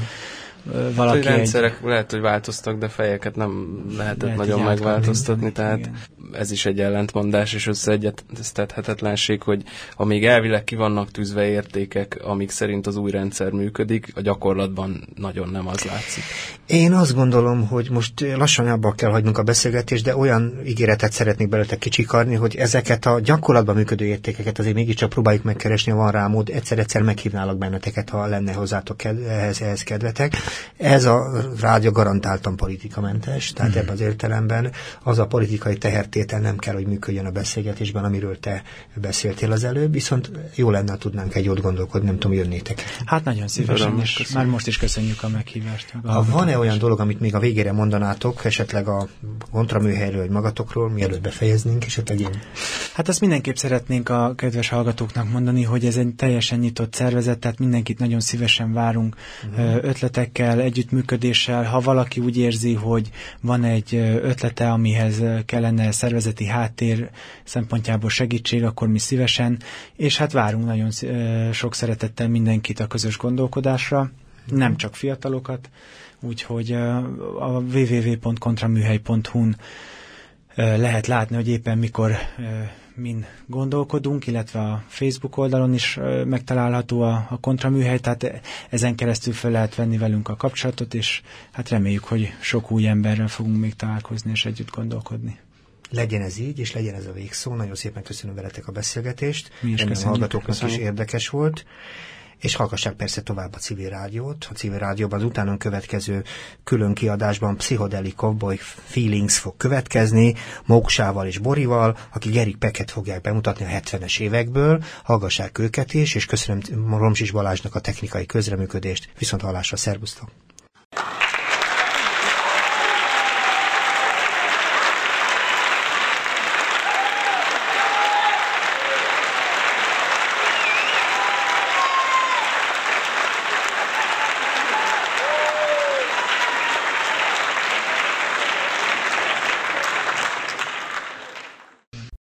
Valaki hát, rendszerek egy... lehet, hogy változtak, de fejeket nem lehetett lehet nagyon megváltoztatni, tehát igen. ez is egy ellentmondás és összeegyeztethetetlenség, hogy amíg elvileg ki vannak tűzve értékek, amik szerint az új rendszer működik, a gyakorlatban nagyon nem az látszik. Én azt gondolom, hogy most lassan abba kell hagynunk a beszélgetést, de olyan ígéretet szeretnék belőletek kicsikarni, hogy ezeket a gyakorlatban működő értékeket azért mégiscsak próbáljuk megkeresni, van rá mód, egyszer-egyszer meghívnálok benneteket, ha lenne hozzátok ehhez, ehhez kedvetek. Ez a rádió garantáltan politikamentes, tehát hmm. ebben az értelemben az a politikai tehertétel nem kell, hogy működjön a beszélgetésben, amiről te beszéltél az előbb, viszont jó lenne, tudnánk egy jót gondolkodni, nem tudom, jönnétek. Hát nagyon szívesen, és már most is köszönjük a meghívást. Ha van-e olyan dolog, amit még a végére mondanátok, esetleg a kontraműhelyről, vagy magatokról, mielőtt befejeznénk, esetleg én? Hát azt mindenképp szeretnénk a kedves hallgatóknak mondani, hogy ez egy teljesen nyitott szervezet, tehát mindenkit nagyon szívesen várunk uh-huh. ötletekkel, segítséggel, együttműködéssel, ha valaki úgy érzi, hogy van egy ötlete, amihez kellene szervezeti háttér szempontjából segítség, akkor mi szívesen, és hát várunk nagyon sok szeretettel mindenkit a közös gondolkodásra, nem csak fiatalokat, úgyhogy a www.kontraműhely.hu-n lehet látni, hogy éppen mikor min gondolkodunk, illetve a Facebook oldalon is megtalálható a, a kontraműhely, tehát ezen keresztül fel lehet venni velünk a kapcsolatot, és hát reméljük, hogy sok új emberrel fogunk még találkozni és együtt gondolkodni. Legyen ez így, és legyen ez a végszó. Nagyon szépen köszönöm veletek a beszélgetést. Mi is Remélem köszönjük. hallgatóknak is Köszönjük. érdekes volt. És hallgassák persze tovább a civil rádiót. A civil rádióban az utánunk következő külön kiadásban Psychodelic Cowboy Feelings fog következni, Moksával és Borival, akik Gerik Peket fogják bemutatni a 70-es évekből. Hallgassák őket is, és köszönöm Romsis Balázsnak a technikai közreműködést. Viszont hallásra, szervusztok!